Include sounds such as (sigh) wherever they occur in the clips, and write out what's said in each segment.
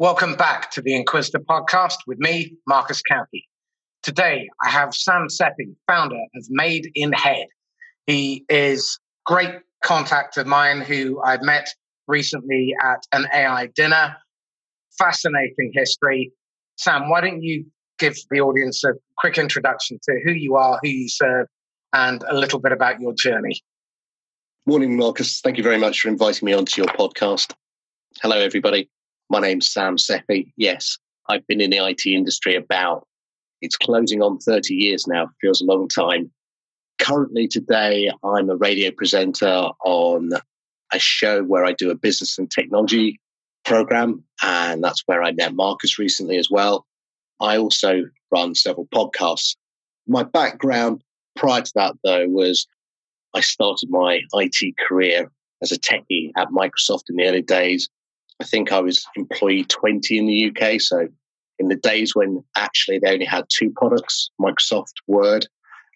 Welcome back to the Inquisitor podcast with me, Marcus Cauchi. Today, I have Sam Sethi, founder of Made in Head. He is great contact of mine who I've met recently at an AI dinner. Fascinating history. Sam, why don't you give the audience a quick introduction to who you are, who you serve, and a little bit about your journey? Morning, Marcus. Thank you very much for inviting me onto your podcast. Hello, everybody. My name's Sam Sethi. Yes, I've been in the IT industry about, it's closing on 30 years now, feels a long time. Currently, today, I'm a radio presenter on a show where I do a business and technology program, and that's where I met Marcus recently as well. I also run several podcasts. My background prior to that, though, was I started my IT career as a techie at Microsoft in the early days. I think I was employee 20 in the UK. So in the days when actually they only had two products, Microsoft Word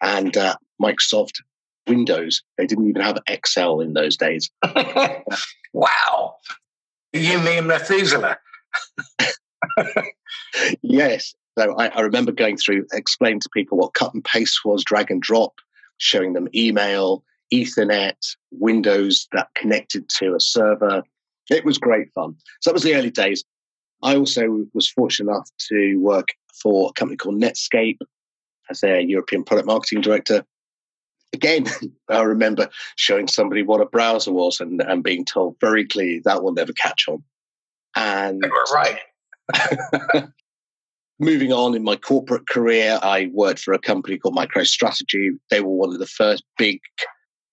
and uh, Microsoft Windows. They didn't even have Excel in those days. (laughs) wow. You mean Methuselah? (laughs) yes. So I, I, remember going through, explaining to people what cut and paste was, drag and drop, showing them email, Ethernet, Windows that connected to a server, it was great fun. So that was the early days. I also was fortunate enough to work for a company called Netscape as their European product marketing director. Again, (laughs) I remember showing somebody what a browser was and, and being told very clearly that will never catch on. And you were right. (laughs) moving on in my corporate career, I worked for a company called MicroStrategy. They were one of the first big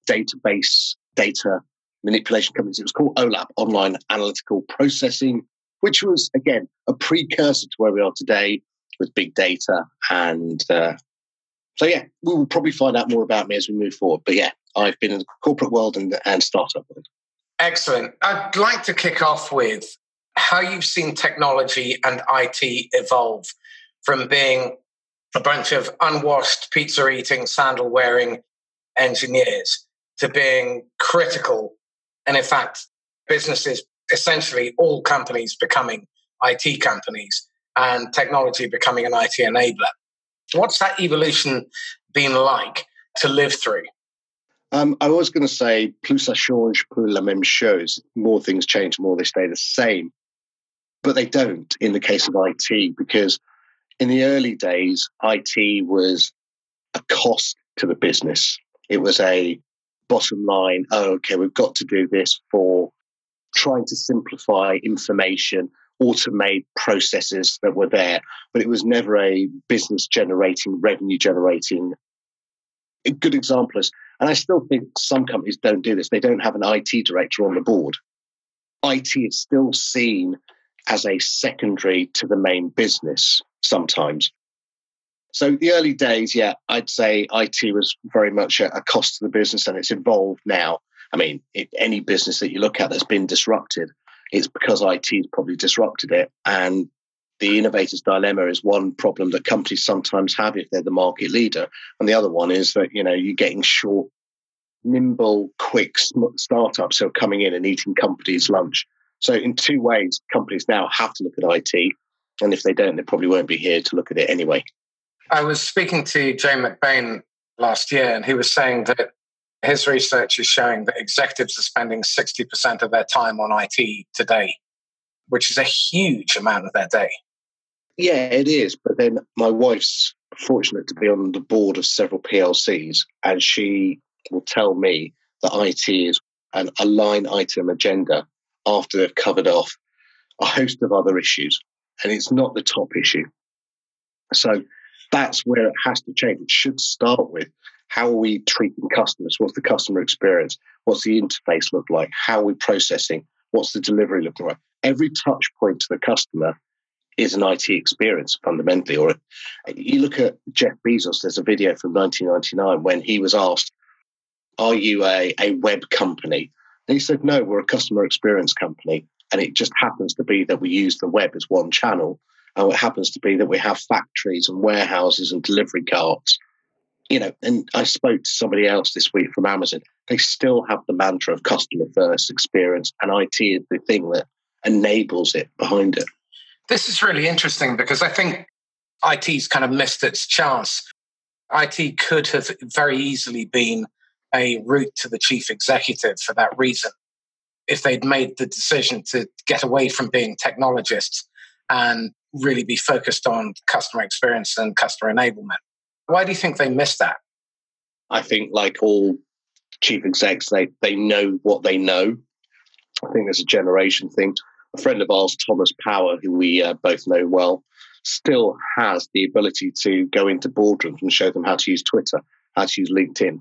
database data manipulation companies. It was called OLAP, Online Analytical Processing, which was, again, a precursor to where we are today with big data. And uh, so, yeah, we will probably find out more about me as we move forward. But yeah, I've been in the corporate world and, and startup world. Excellent. I'd like to kick off with how you've seen technology and IT evolve from being a bunch of unwashed, pizza eating, sandal wearing engineers to being critical and in fact, businesses, essentially all companies becoming IT companies and technology becoming an IT enabler. What's that evolution been like to live through? Um, I was going to say, plus ça change, plus la même chose. More things change, more they stay the same. But they don't in the case of IT, because in the early days, IT was a cost to the business. It was a bottom line, oh, okay, we've got to do this for trying to simplify information, automate processes that were there, but it was never a business generating, revenue generating. A good example is, and I still think some companies don't do this, they don't have an IT director on the board. IT is still seen as a secondary to the main business sometimes. So the early days, yeah, I'd say IT was very much a, a cost to the business, and it's evolved now. I mean, it, any business that you look at that's been disrupted, it's because IT has probably disrupted it. And the innovator's dilemma is one problem that companies sometimes have if they're the market leader, and the other one is that you know you're getting short, nimble, quick startups who are coming in and eating companies' lunch. So in two ways, companies now have to look at IT, and if they don't, they probably won't be here to look at it anyway. I was speaking to Jay McBain last year, and he was saying that his research is showing that executives are spending 60% of their time on IT today, which is a huge amount of their day. Yeah, it is. But then my wife's fortunate to be on the board of several PLCs, and she will tell me that IT is an, a line item agenda after they've covered off a host of other issues. And it's not the top issue. So that's where it has to change. It should start with how are we treating customers? What's the customer experience? What's the interface look like? How are we processing? What's the delivery looking like? Every touch point to the customer is an IT experience fundamentally. Or you look at Jeff Bezos, there's a video from 1999 when he was asked, Are you a, a web company? And he said, No, we're a customer experience company. And it just happens to be that we use the web as one channel and it happens to be that we have factories and warehouses and delivery carts. You know, and I spoke to somebody else this week from Amazon. They still have the mantra of customer first experience, and IT is the thing that enables it behind it. This is really interesting because I think IT's kind of missed its chance. IT could have very easily been a route to the chief executive for that reason. If they'd made the decision to get away from being technologists and really be focused on customer experience and customer enablement. Why do you think they miss that? I think, like all chief execs, they, they know what they know. I think there's a generation thing. A friend of ours, Thomas Power, who we uh, both know well, still has the ability to go into boardrooms and show them how to use Twitter, how to use LinkedIn.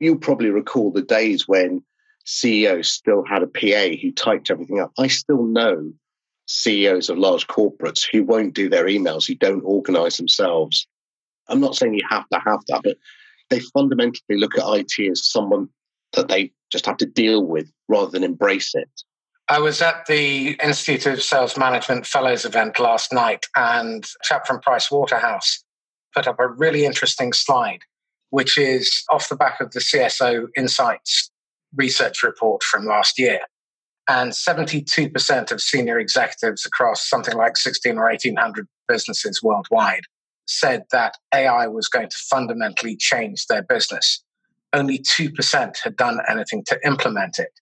You'll probably recall the days when CEOs still had a PA who typed everything up. I still know CEOs of large corporates who won't do their emails, who don't organize themselves. I'm not saying you have to have that, but they fundamentally look at IT as someone that they just have to deal with rather than embrace it. I was at the Institute of Sales Management Fellows event last night, and a chap from Price Waterhouse put up a really interesting slide, which is off the back of the CSO Insights research report from last year. And 72% of senior executives across something like 16 or 1800 businesses worldwide said that AI was going to fundamentally change their business. Only 2% had done anything to implement it.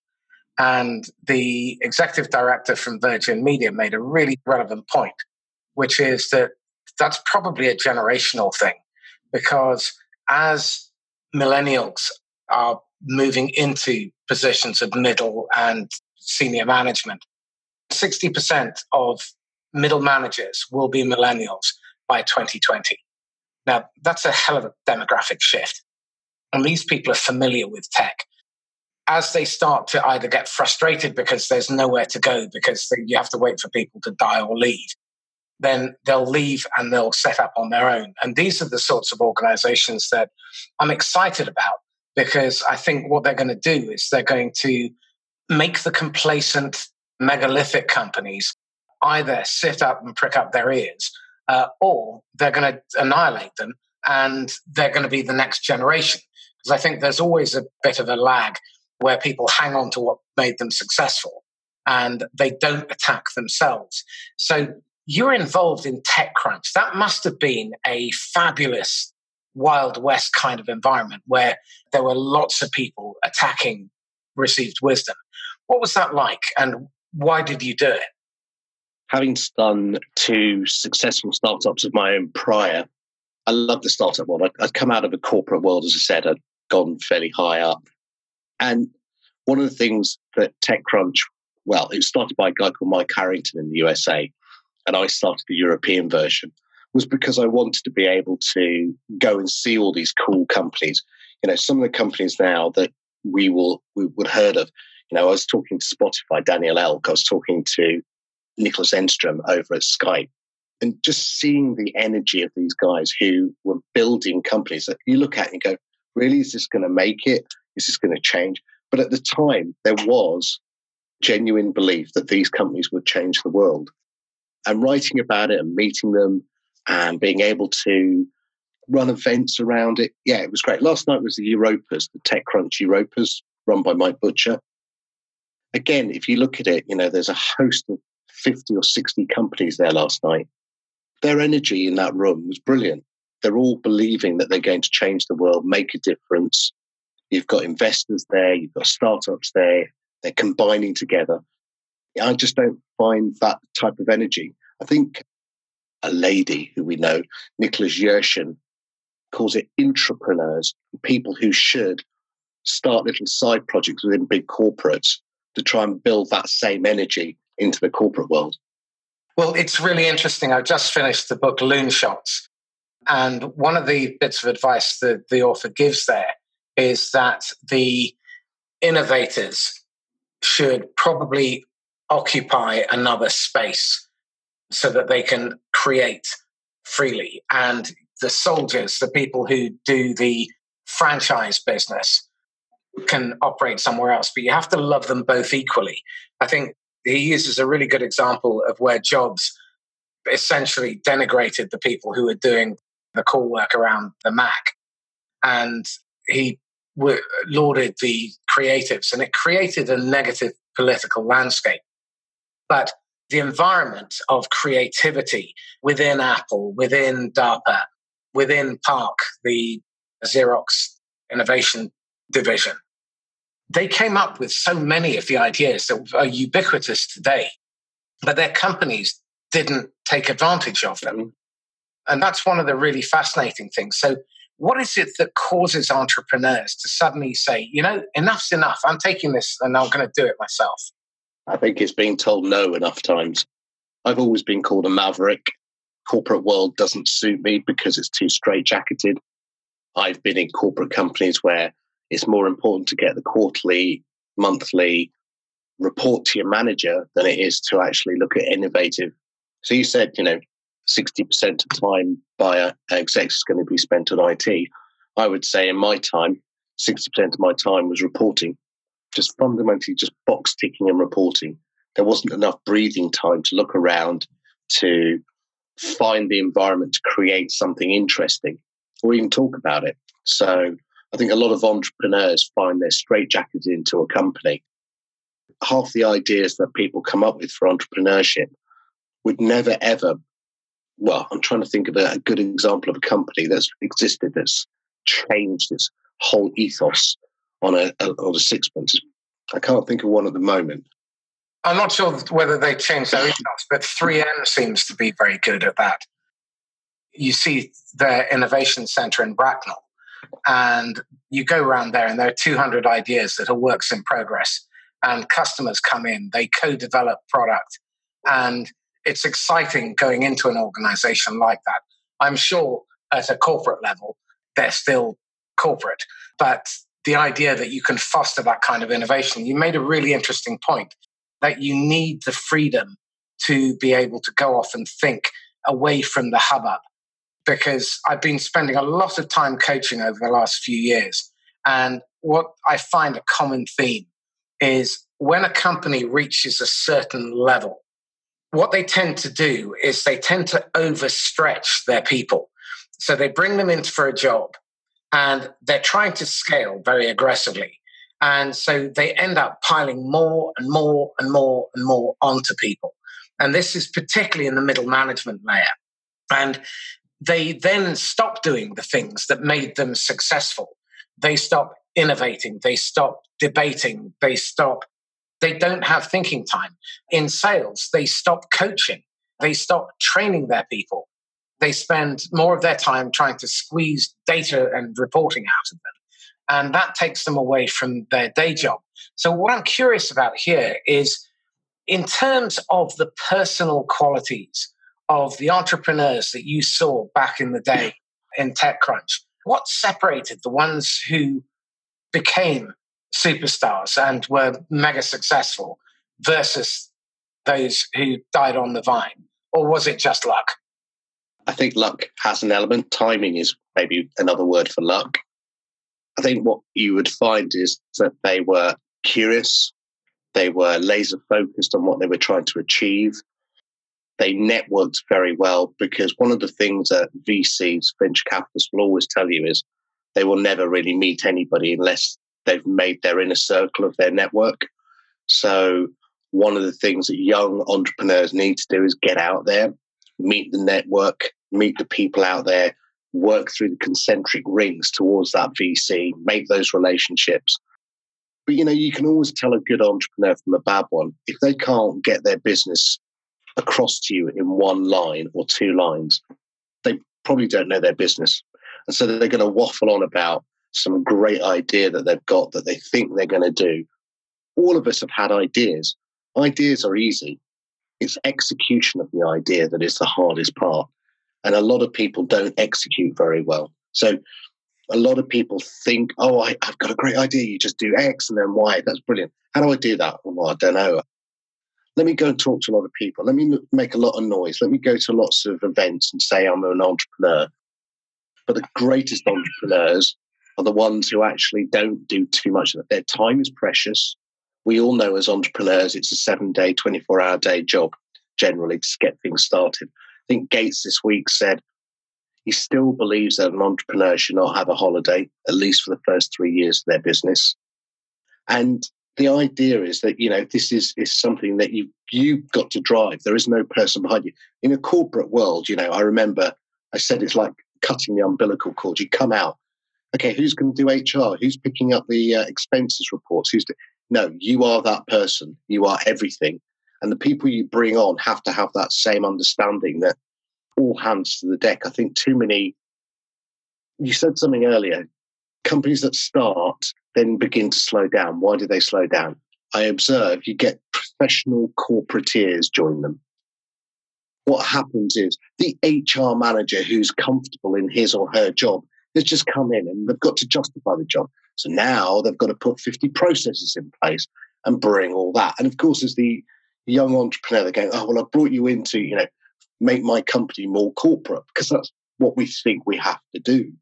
And the executive director from Virgin Media made a really relevant point, which is that that's probably a generational thing because as millennials are moving into positions of middle and senior management, 60% of middle managers will be millennials by 2020. Now, that's a hell of a demographic shift. And these people are familiar with tech as they start to either get frustrated because there's nowhere to go because you have to wait for people to die or leave, then they'll leave and they'll set up on their own. And these are the sorts of organizations that I'm excited about because I think what they're going to do is they're going to make the complacent megalithic companies either sit up and prick up their ears uh, or they're going to annihilate them and they're going to be the next generation. Because I think there's always a bit of a lag where people hang on to what made them successful and they don't attack themselves. So you're involved in TechCrunch. That must have been a fabulous Wild West kind of environment where there were lots of people attacking received wisdom. What was that like and why did you do it? Having done two successful startups of my own prior, I love the startup world. I'd, come out of a corporate world, as I said, I'd gone fairly high up and one of the things that TechCrunch, well, it started by a guy called Mike Arrington in the USA, and I started the European version, was because I wanted to be able to go and see all these cool companies. You know, some of the companies now that we will we would heard of. You know, I was talking to Spotify, Daniel Ek. I was talking to Nicholas Zennström over at Skype, and just seeing the energy of these guys who were building companies that you look at and go, really, is this going to make it? Is this going to change? But at the time, there was genuine belief that these companies would change the world. And writing about it and meeting them and being able to run events around it, yeah, it was great. Last night was the Europas, the TechCrunch Europas, run by Mike Butcher. Again, if you look at it, you know, there's a host of 50 or 60 companies there last night. Their energy in that room was brilliant. They're all believing that they're going to change the world, make a difference, You've got investors there, you've got startups there, they're combining together. I just don't find that type of energy. I think a lady who we know, Nicholas Yershin, calls it intrapreneurs, people who should start little side projects within big corporates to try and build that same energy into the corporate world. Well, it's really interesting. I just finished the book Loonshots. And one of the bits of advice that the author gives there is that the innovators should probably occupy another space so that they can create freely. And the soldiers, the people who do the franchise business, can operate somewhere else, but you have to love them both equally. I think he uses a really good example of where Jobs essentially denigrated the people who were doing the call work around the Mac. And he were, lauded the creatives, and it created a negative political landscape. But the environment of creativity within Apple, within DARPA, within PARC, the Xerox innovation division, they came up with so many of the ideas that are ubiquitous today, but their companies didn't take advantage of them. Mm-hmm. And that's one of the really fascinating things. So, what is it that causes entrepreneurs to suddenly say, you know, enough's enough? I'm taking this and I'm going to do it myself? I think it's being told no enough times. I've always been called a maverick. Corporate world doesn't suit me because it's too straitjacketed. I've been in corporate companies where it's more important to get the quarterly, monthly report to your manager than it is to actually look at innovative. So you said, you know, 60% of time by exec is going to be spent on IT. I would say in my time, 60% of my time was reporting, just fundamentally just box ticking and reporting. There wasn't enough breathing time to look around, to find the environment to create something interesting or even talk about it. So I think a lot of entrepreneurs find they're straitjacketed into a company. Half the ideas that people come up with for entrepreneurship would never ever. Well, I'm trying to think of a, a good example of a company that's existed that's changed its whole ethos on a, a on a sixpence. I can't think of one at the moment. I'm not sure whether they changed their ethos, but 3M seems to be very good at that. You see their innovation center in Bracknell, and you go around there, and there are 200 ideas that are works in progress. And customers come in, they co develop product, and it's exciting going into an organization like that. I'm sure at a corporate level, they're still corporate, but the idea that you can foster that kind of innovation, you made a really interesting point that you need the freedom to be able to go off and think away from the hubbub because I've been spending a lot of time coaching over the last few years. And what I find a common theme is when a company reaches a certain level, what they tend to do is they tend to overstretch their people. So they bring them in for a job and they're trying to scale very aggressively. And so they end up piling more and more and more and more onto people. And this is particularly in the middle management layer. And they then stop doing the things that made them successful. They stop innovating, they stop debating, they stop, they don't have thinking time. In sales, they stop coaching, they stop training their people. They spend more of their time trying to squeeze data and reporting out of them. And that takes them away from their day job. So, what I'm curious about here is in terms of the personal qualities of the entrepreneurs that you saw back in the day in TechCrunch, what separated the ones who became superstars and were mega successful versus those who died on the vine? Or was it just luck? I think luck has an element. Timing is maybe another word for luck. I think what you would find is that they were curious, they were laser focused on what they were trying to achieve, they networked very well because one of the things that VCs, venture capitalists, will always tell you is they will never really meet anybody unless they've made their inner circle of their network. So, one of the things that young entrepreneurs need to do is get out there, meet the network, meet the people out there, work through the concentric rings towards that VC, make those relationships. But you know, you can always tell a good entrepreneur from a bad one if they can't get their business across to you in one line or two lines, they probably don't know their business. And so they're going to waffle on about some great idea that they've got that they think they're going to do. All of us have had ideas. Ideas are easy. It's execution of the idea that is the hardest part. And a lot of people don't execute very well. So a lot of people think, oh, I, have got a great idea. You just do X and then Y. That's brilliant. How do I do that? Well, I don't know let me go and talk to a lot of people. Let me make a lot of noise. Let me go to lots of events and say I'm an entrepreneur. But the greatest entrepreneurs are the ones who actually don't do too much. Their time is precious. We all know as entrepreneurs, it's a seven day, 24 hour day job generally to get things started. I think Gates this week said he still believes that an entrepreneur should not have a holiday, at least for the first three years of their business. And the idea is that you know this is is something that you you've got to drive. There is no person behind you. In a corporate world, you know, I remember I said it's like cutting the umbilical cord. You come out, okay, who's going to do HR? Who's picking up the uh, expenses reports? Who's no? You are that person. You are everything, and the people you bring on have to have that same understanding that all hands to the deck. I think too many. You said something earlier. Companies that start then begin to slow down. Why do they slow down? I observe you get professional corporateers join them. What happens is the HR manager who's comfortable in his or her job has just come in and they've got to justify the job. So now they've got to put 50 processes in place and bring all that. And of course, as the young entrepreneur, they're going, oh, well, I brought you into, you know, make my company more corporate because that's what we think we have to do.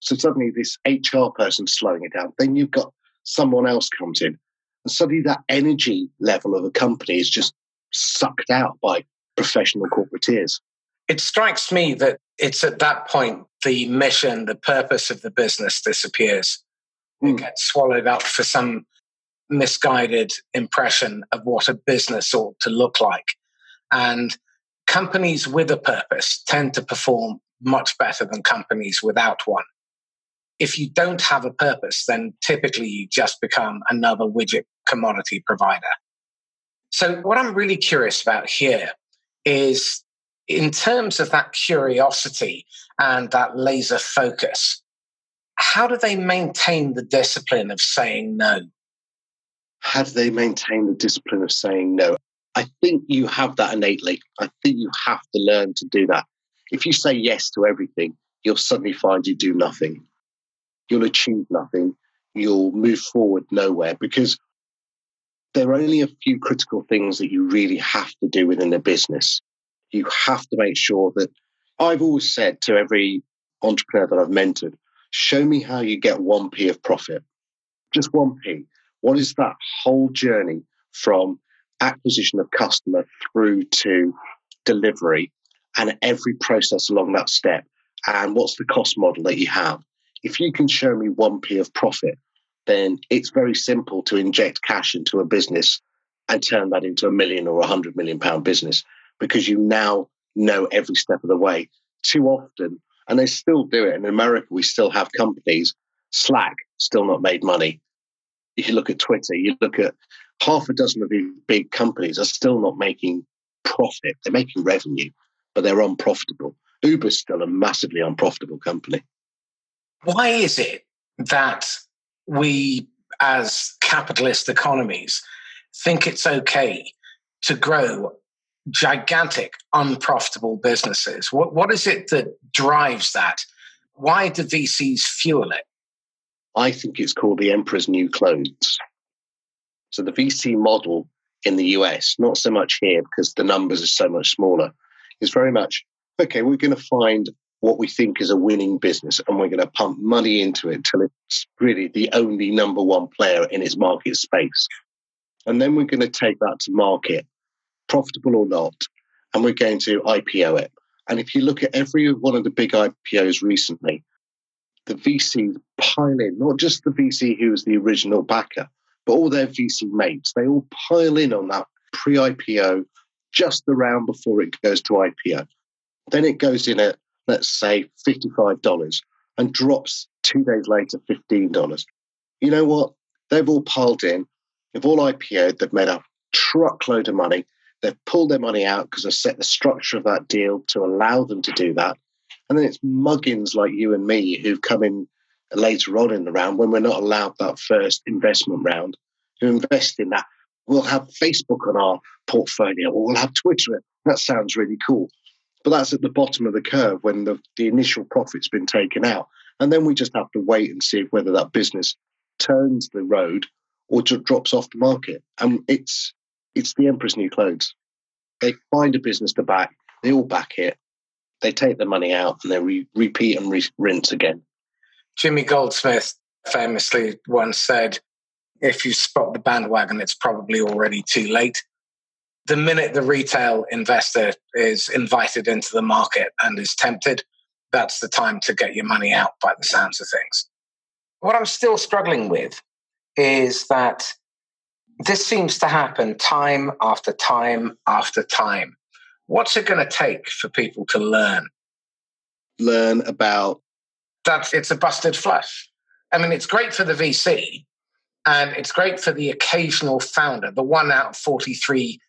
So suddenly this HR person slowing it down. Then you've got someone else comes in. And suddenly that energy level of a company is just sucked out by professional corporateers. It strikes me that it's at that point the mission, the purpose of the business disappears. Mm. It hmm. gets swallowed up for some misguided impression of what a business ought to look like. And companies with a purpose tend to perform much better than companies without one if you don't have a purpose, then typically you just become another widget commodity provider. So, what I'm really curious about here is in terms of that curiosity and that laser focus, how do they maintain the discipline of saying no? How do they maintain the discipline of saying no? I think you have that innately. I think you have to learn to do that. If you say yes to everything, you'll suddenly find you do nothing you'll achieve nothing, you'll move forward nowhere because there are only a few critical things that you really have to do within a business. You have to make sure that I've always said to every entrepreneur that I've mentored, show me how you get 1p of profit. Just 1p. What is that whole journey from acquisition of customer through to delivery and every process along that step? And what's the cost model that you have? If you can show me 1p of profit, then it's very simple to inject cash into a business and turn that into a million or a hundred million pound business because you now know every step of the way. Too often, and they still do it in America, we still have companies, Slack still not made money. If you look at Twitter, you look at half a dozen of these big companies are still not making profit. They're making revenue, but they're unprofitable. Uber's still a massively unprofitable company. Why is it that we, as capitalist economies, think it's okay to grow gigantic, unprofitable businesses? What, what is it that drives that? Why do VCs fuel it? I think it's called the emperor's new clothes. So the VC model in the US, not so much here because the numbers are so much smaller, is very much okay, we're going to find what we think is a winning business and we're going to pump money into it till it's really the only number one player in its market space. And then we're going to take that to market, profitable or not, and we're going to IPO it. And if you look at every one of the big IPOs recently, the VCs pile in, not just the VC who was the original backer, but all their VC mates. They all pile in on that pre IPO just the round before it goes to IPO. Then it goes in at let's say $55 and drops two days later $15. You know what? They've all piled in, they've all IPO'd, they've made a truckload of money. They've pulled their money out because they've set the structure of that deal to allow them to do that. And then it's muggins like you and me who've come in later on in the round when we're not allowed that first investment round who invest in that. We'll have Facebook on our portfolio or we'll have Twitter. That sounds really cool. But that's at the bottom of the curve when the, the initial profit's been taken out. And then we just have to wait and see whether that business turns the road or just drops off the market. And it's it's the emperor's new clothes. They find a business to back, they all back it, they take the money out, and they re- repeat and re- rinse again. Jimmy Goldsmith famously once said, "If you spot the bandwagon, it's probably already too late." The minute the retail investor is invited into the market and is tempted, that's the time to get your money out by the sounds of things. What I'm still struggling with is that this seems to happen time after time after time. What's it going to take for people to learn? Learn about that it's a busted flush. I mean, it's great for the VC and it's great for the occasional founder, the one out of 43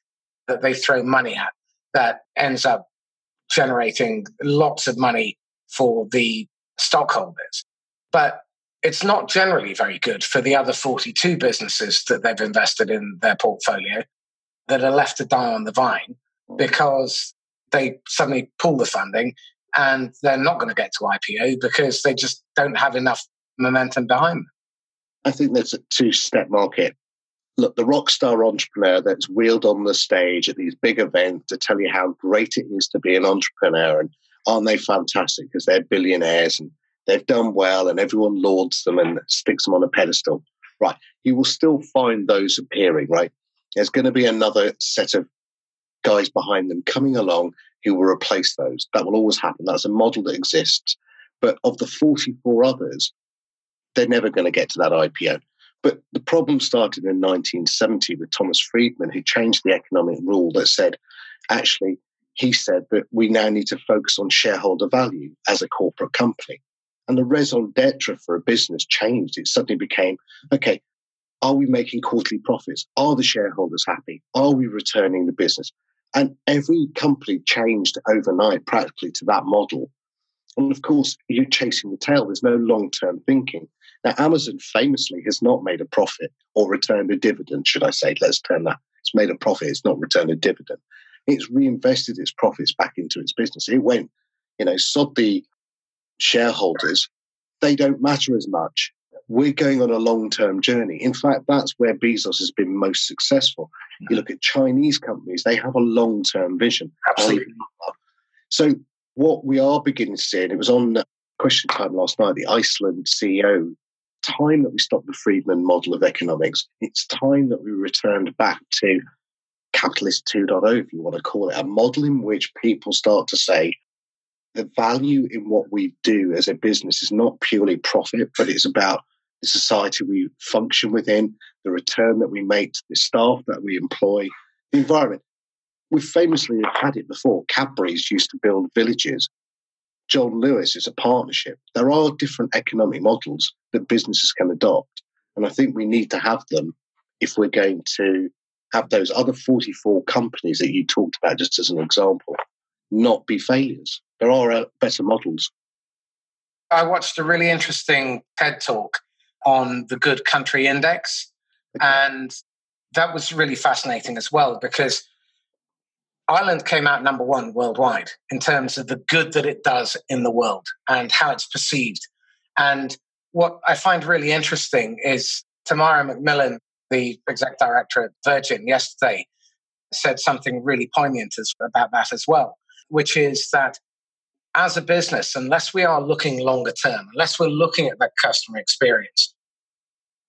that they throw money at that ends up generating lots of money for the stockholders. But it's not generally very good for the other 42 businesses that they've invested in their portfolio that are left to die on the vine because they suddenly pull the funding and they're not going to get to IPO because they just don't have enough momentum behind them. I think there's a two step market. Look, the rock star entrepreneur that's wheeled on the stage at these big events to tell you how great it is to be an entrepreneur and aren't they fantastic because they're billionaires and they've done well and everyone lauds them and sticks them on a pedestal. Right. You will still find those appearing, right? There's going to be another set of guys behind them coming along who will replace those. That will always happen. That's a model that exists. But of the 44 others, they're never going to get to that IPO. But the problem started in 1970 with Thomas Friedman, who changed the economic rule that said, actually, he said that we now need to focus on shareholder value as a corporate company. And the raison d'etre for a business changed. It suddenly became, okay, are we making quarterly profits? Are the shareholders happy? Are we returning the business? And every company changed overnight practically to that model. And of course, you're chasing the tail. There's no long term thinking. Now, Amazon famously has not made a profit or returned a dividend, should I say. Let's turn that. It's made a profit, it's not returned a dividend. It's reinvested its profits back into its business. It went, you know, sod the shareholders. They don't matter as much. We're going on a long term journey. In fact, that's where Bezos has been most successful. You mm-hmm. look at Chinese companies, they have a long term vision. Absolutely. So, what we are beginning to see, and it was on question time last night, the Iceland CEO time that we stopped the Friedman model of economics. It's time that we returned back to capitalist 2.0, if you want to call it, a model in which people start to say the value in what we do as a business is not purely profit, but it's about the society we function within, the return that we make to the staff that we employ, the environment. We've famously had it before. Cadbury's used to build villages. John Lewis is a partnership. There are different economic models that businesses can adopt. And I think we need to have them if we're going to have those other 44 companies that you talked about, just as an example, not be failures. There are uh, better models. I watched a really interesting TED talk on the Good Country Index. Okay. And that was really fascinating as well because Ireland came out number one worldwide in terms of the good that it does in the world and how it's perceived. And what I find really interesting is Tamara McMillan, the exec director at Virgin, yesterday said something really poignant about that as well, which is that as a business, unless we are looking longer term, unless we're looking at that customer experience,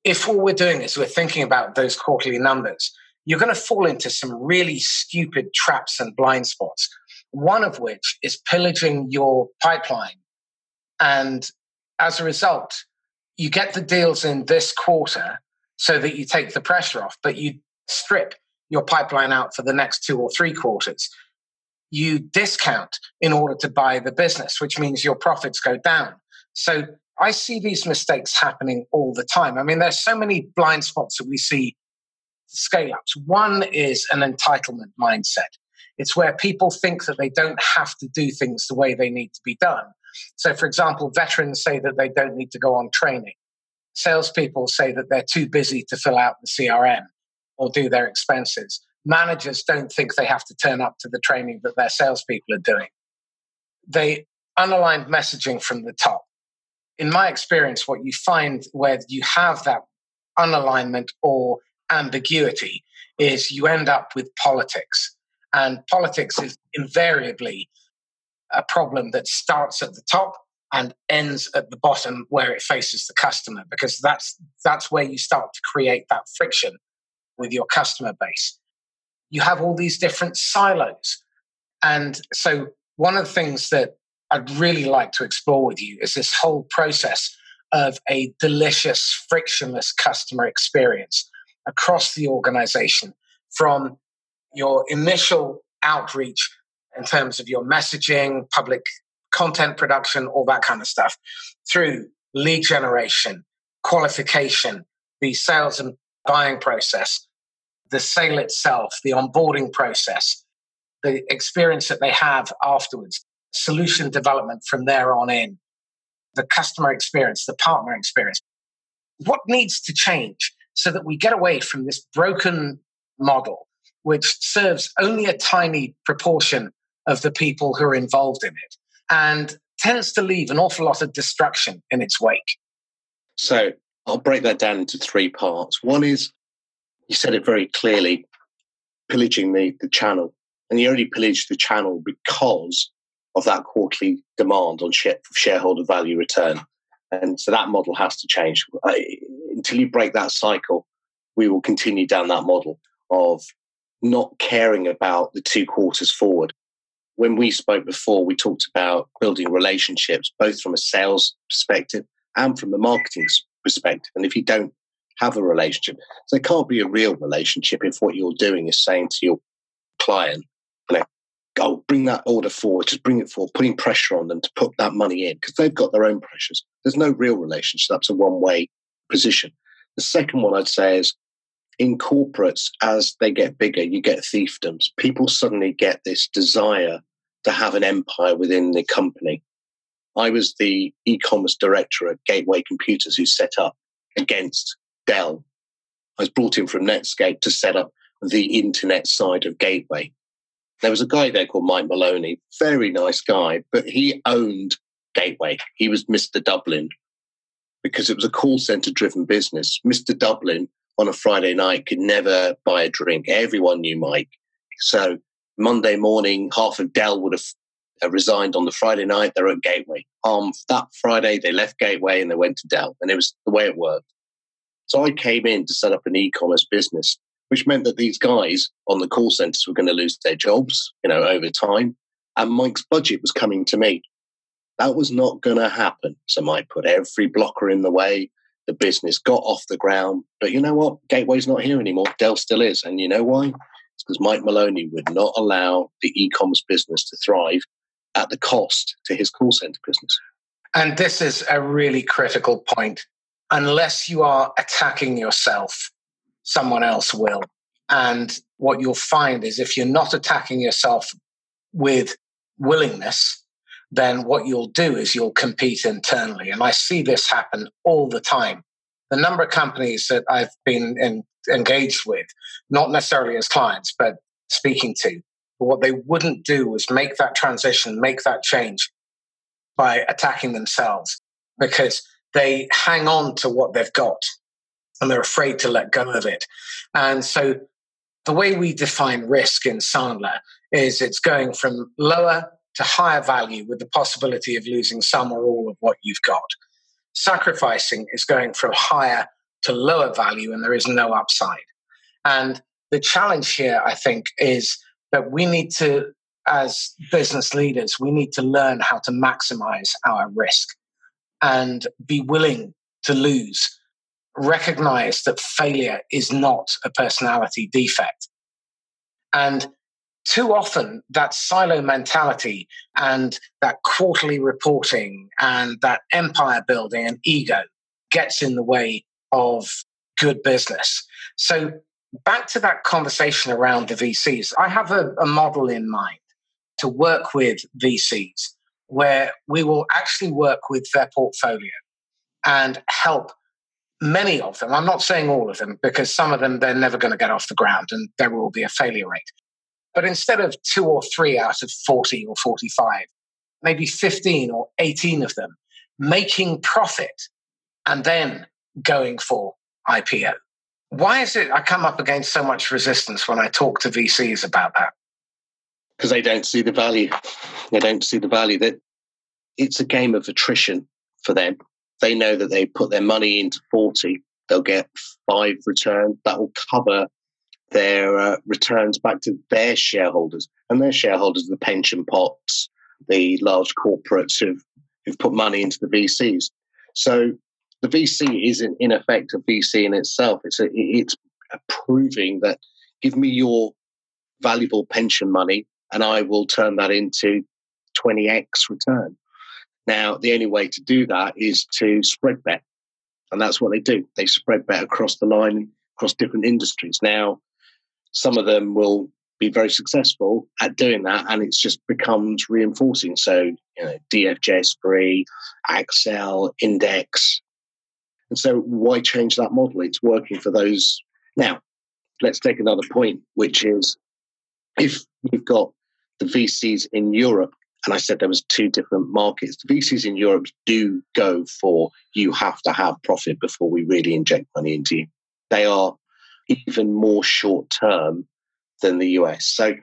if all we're doing is we're thinking about those quarterly numbers, you're going to fall into some really stupid traps and blind spots. One of which is pillaging your pipeline. And as a result, you get the deals in this quarter so that you take the pressure off, but you strip your pipeline out for the next two or three quarters. You discount in order to buy the business, which means your profits go down. So I see these mistakes happening all the time. I mean, there's so many blind spots that we see scale ups. One is an entitlement mindset. It's where people think that they don't have to do things the way they need to be done. So, for example, veterans say that they don't need to go on training. Salespeople say that they're too busy to fill out the CRM or do their expenses. Managers don't think they have to turn up to the training that their salespeople are doing. They unaligned messaging from the top. In my experience, what you find where you have that unalignment or ambiguity is you end up with politics. And politics is invariably a problem that starts at the top and ends at the bottom where it faces the customer because that's that's where you start to create that friction with your customer base. You have all these different silos. And so one of the things that i'd really like to explore with you is this whole process of a delicious frictionless customer experience across the organization from your initial outreach in terms of your messaging, public content production, all that kind of stuff, through lead generation, qualification, the sales and buying process, the sale itself, the onboarding process, the experience that they have afterwards, solution development from there on in, the customer experience, the partner experience. What needs to change so that we get away from this broken model, which serves only a tiny proportion of the people who are involved in it and tends to leave an awful lot of destruction in its wake? So I'll break that down into three parts. One is, you said it very clearly, pillaging the, the channel. And you only pillage the channel because of that quarterly demand on share, shareholder value return. And so that model has to change. until you break that cycle, we will continue down that model of not caring about the two quarters forward. When we spoke before, we talked about building relationships, both from a sales perspective and from a marketing perspective. And if you don't have a relationship, there can't be a real relationship if what you're doing is saying to your client, go bring that order forward, just bring it forward, putting pressure on them to put that money in because they've got their own pressures. There's no real relationship. That's a one way position. The second one I'd say is in corporates, as they get bigger, you get fiefdoms. People suddenly get this desire to have an empire within the company. I was the e-commerce director at Gateway Computers who set up against Dell. I was brought in from Netscape to set up the internet side of Gateway. There was a guy there called Mike Maloney, very nice guy, but he owned Gateway. He was Mr. Dublin because it was a call center driven business. Mr. Dublin on a Friday night could never buy a drink. Everyone knew Mike. So Monday morning, half of Dell would have uh, resigned on the Friday night. They're at Gateway. Um, that Friday, they left Gateway and they went to Dell, and it was the way it worked. So I came in to set up an e-commerce business, which meant that these guys on the call centers were going to lose their jobs, you know, over time. And Mike's budget was coming to me. That was not going to happen. So Mike put every blocker in the way. The business got off the ground. But you know what? Gateway's not here anymore. Dell still is. And you know why? It's because Mike Maloney would not allow the e commerce business to thrive at the cost to his call center business. And this is a really critical point. Unless you are attacking yourself, someone else will. And what you'll find is if you're not attacking yourself with willingness, then what you'll do is you'll compete internally. And I see this happen all the time. The number of companies that I've been in, engaged with, not necessarily as clients, but speaking to, but what they wouldn't do was make that transition, make that change by attacking themselves because they hang on to what they've got and they're afraid to let go of it. And so the way we define risk in Sandler is it's going from lower to higher value with the possibility of losing some or all of what you've got. Sacrificing is going from higher to lower value and there is no upside. And the challenge here, I think, is that we need to, as business leaders, we need to learn how to maximize our risk and be willing to lose. Recognize that failure is not a personality defect. And too often, that silo mentality and that quarterly reporting and that empire building and ego gets in the way of good business. So back to that conversation around the VCs, I have a, a model in mind to work with VCs where we will actually work with their portfolio and help many of them. I'm not saying all of them because some of them they're never going to get off the ground and there will be a failure rate. But instead of two or three out of 40 or 45, maybe 15 or 18 of them making profit and then going for IPO. Why is it I come up against so much resistance when I talk to VCs about that? Because they don't see the value. They don't see the value that it's a game of attrition for them. They know that they put their money into 40, they'll get five returns that will cover their uh, returns back to their shareholders. And their shareholders are the pension pots, the large corporates who've, who've put money into the VCs. So the VC is in, in effect a VC in itself. It's a, it's proving that give me your valuable pension money and I will turn that into 20x return. Now, the only way to do that is to spread bet. And that's what they do. They spread bet across the line, across different industries. Now, some of them will be very successful at doing that, and it just becomes reinforcing. So, you know, DFJ Esprit, Accel, Index. And so, why change that model? It's working for those. Now, let's take another point, which is if you've got the VCs in Europe and I said there was two different markets. The VCs in Europe do go for you have to have profit before we really inject money into you. They are even more short term than the US. So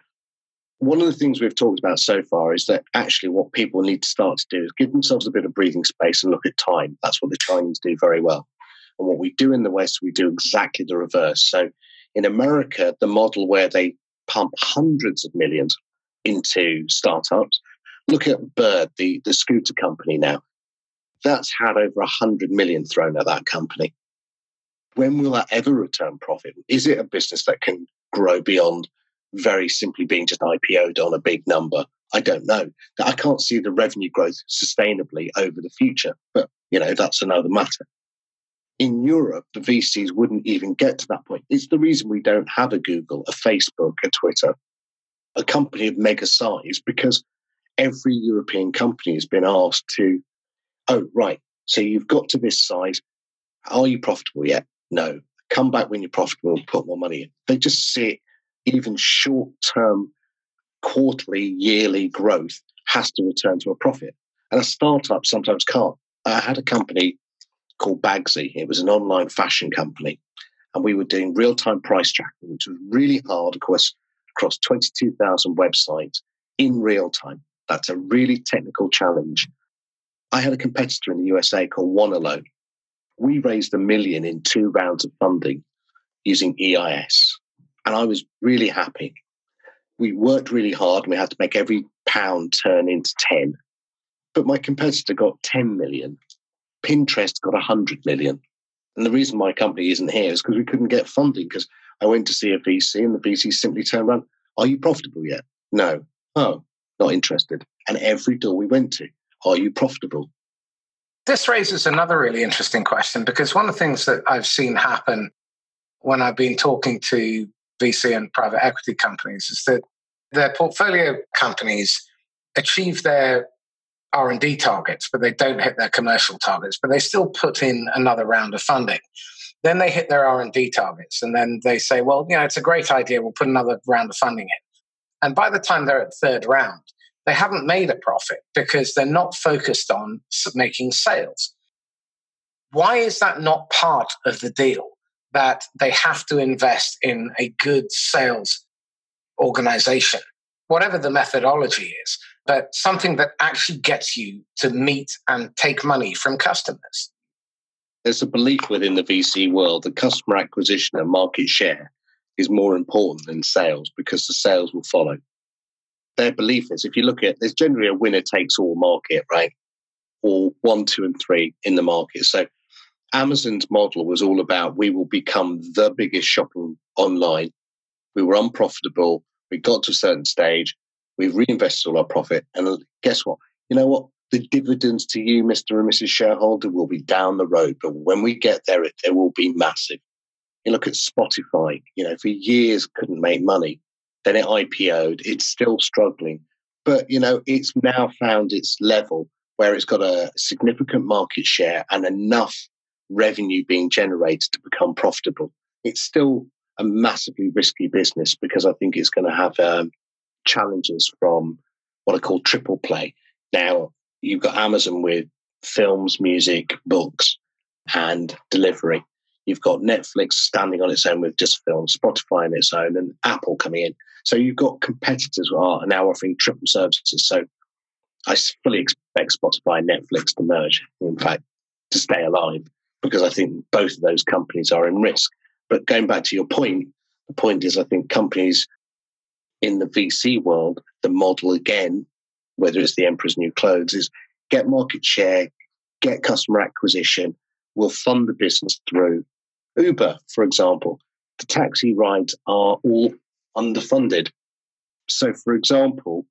one of the things we've talked about so far is that actually what people need to start to do is give themselves a bit of breathing space and look at time. That's what the Chinese do very well. And what we do in the West, we do exactly the reverse. So in America, the model where they pump hundreds of millions into startups Look at Bird, the, the scooter company now. That's had over 100 million thrown at that company. When will that ever return profit? Is it a business that can grow beyond very simply being just IPO'd on a big number? I don't know. I can't see the revenue growth sustainably over the future, but you know, that's another matter. In Europe, the VCs wouldn't even get to that point. It's the reason we don't have a Google, a Facebook, a Twitter, a company of mega size, because every European company has been asked to, oh, right, so you've got to this size. Are you profitable yet? No. Come back when you're profitable put more money in. They just see it, even short term, quarterly, yearly growth has to return to a profit. And a startup sometimes can't. I had a company called Bagsy, it was an online fashion company. And we were doing real time price tracking, which was really hard, of course, across 22,000 websites in real time. That's a really technical challenge. I had a competitor in the USA called Wanelo. We raised a million in two rounds of funding using EIS. And I was really happy. We worked really hard and we had to make every pound turn into 10. But my competitor got 10 million. Pinterest got 100 million. And the reason my company isn't here is because we couldn't get funding because I went to see a VC and the VC simply turned around, Are you profitable yet? No. Oh, not interested. And every door we went to, are you profitable? This raises another really interesting question because one of the things that I've seen happen when I've been talking to VC and private equity companies is that their portfolio companies achieve their R&D targets, but they don't hit their commercial targets, but they still put in another round of funding. Then they hit their R&D targets and then they say, well, you know, it's a great idea. We'll put another round of funding in. And by the time they're at third round, they haven't made a profit because they're not focused on making sales. Why is that not part of the deal that they have to invest in a good sales organization, whatever the methodology is, but something that actually gets you to meet and take money from customers? There's a belief within the VC world that customer acquisition and market share is more important than sales because the sales will follow. Their belief is if you look at there's generally a winner takes all market, right? Or one, two, and three in the market. So Amazon's model was all about we will become the biggest shopping online. We were unprofitable. We got to a certain stage. We've reinvested all our profit. And guess what? You know what? The dividends to you, Mr. and Mrs. Shareholder, will be down the road. But when we get there, it, it will be massive. You look at Spotify, you know, for years couldn't make money. Then it IPO'd. It's still struggling. But, you know, it's now found its level where it's got a significant market share and enough revenue being generated to become profitable. It's still a massively risky business because I think it's going to have um, challenges from what I call triple play. Now, you've got Amazon with films, music, books, and delivery. You've got Netflix standing on its own with just film, Spotify on its own, and Apple coming in. So you've got competitors who are now offering triple services. So I fully expect Spotify and Netflix to merge, in fact, to stay alive, because I think both of those companies are in risk. But going back to your point, the point is I think companies in the VC world, the model again, whether it's the Emperor's New Clothes, is get market share, get customer acquisition, we'll fund the business through Uber, for example, the taxi rides are all underfunded. So, for example,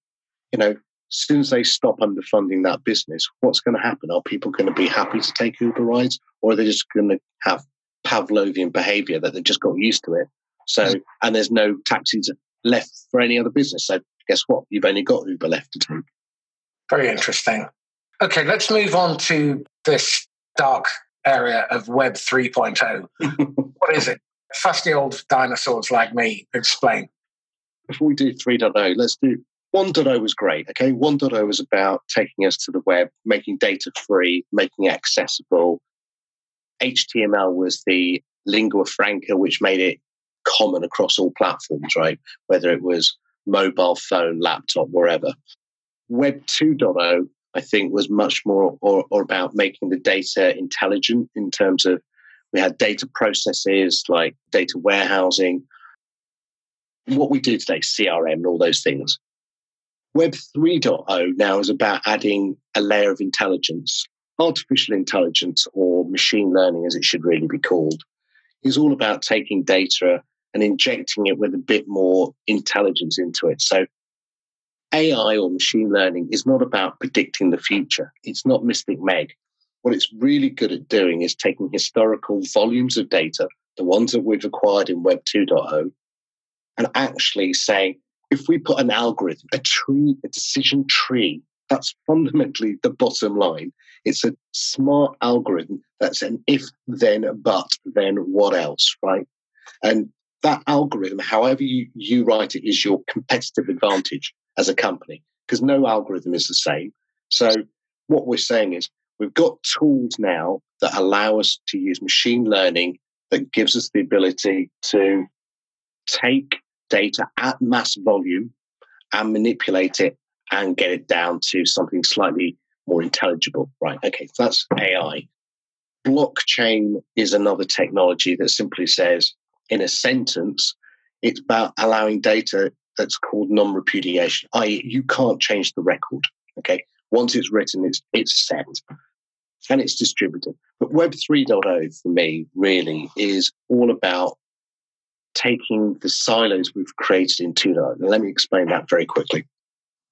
you know, as soon as they stop underfunding that business, what's going to happen? Are people going to be happy to take Uber rides, or are they just going to have Pavlovian behavior that they've just got used to it? So, mm. and there's no taxis left for any other business. So, guess what? You've only got Uber left to take. Very interesting. Okay, let's move on to this dark area of Web 3.0. (laughs) what is it? Fusty old dinosaurs like me, explain. Before we do 3.0, let's do 1.0 was great. Okay, 1.0 was about taking us to the web, making data free, making it accessible. HTML was the lingua franca, which made it common across all platforms, right? Whether it was mobile phone, laptop, wherever. Web 2.0, I think, was much more or, or about making the data intelligent in terms of we had data processes like data warehousing, what we do today, CRM and all those things. Web 3.0 now is about adding a layer of intelligence. Artificial intelligence, or machine learning as it should really be called, is all about taking data and injecting it with a bit more intelligence into it. So, AI or machine learning is not about predicting the future. It's not Mystic Meg. What it's really good at doing is taking historical volumes of data, the ones that we've acquired in Web 2.0, and actually saying, if we put an algorithm, a tree, a decision tree, that's fundamentally the bottom line. It's a smart algorithm that's an if, then, but, then what else, right? And that algorithm, however you, you write it, is your competitive advantage as a company because no algorithm is the same. So, what we're saying is we've got tools now that allow us to use machine learning that gives us the ability to take data at mass volume and manipulate it and get it down to something slightly more intelligible. Right. Okay. So that's AI. Blockchain is another technology that simply says, in a sentence, it's about allowing data that's called non-repudiation, i.e., you can't change the record. Okay. Once it's written, it's it's set and it's distributed. But Web 3.0 for me really is all about taking the silos we've created in 2.0. Now, let me explain that very quickly.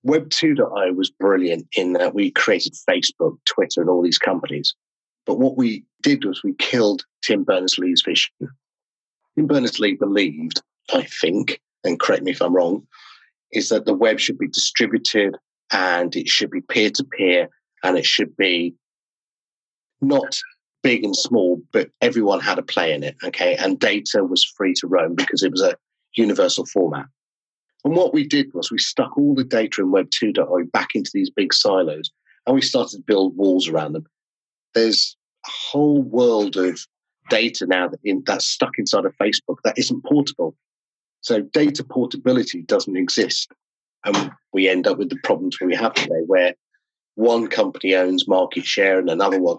Web 2.0 was brilliant in that we created Facebook, Twitter, and all these companies. But what we did was we killed Tim Berners Lee's vision. Tim Berners Lee believed, I think, and correct me if I'm wrong, is that the web should be distributed and it should be peer to peer and it should be not big and small, but everyone had a play in it. Okay. And data was free to roam because it was a universal format. And what we did was we stuck all the data in Web 2.0 back into these big silos and we started to build walls around them. There's a whole world of data now that in, that's stuck inside of Facebook that isn't portable. So data portability doesn't exist. And we end up with the problems we have today where one company owns market share and another one.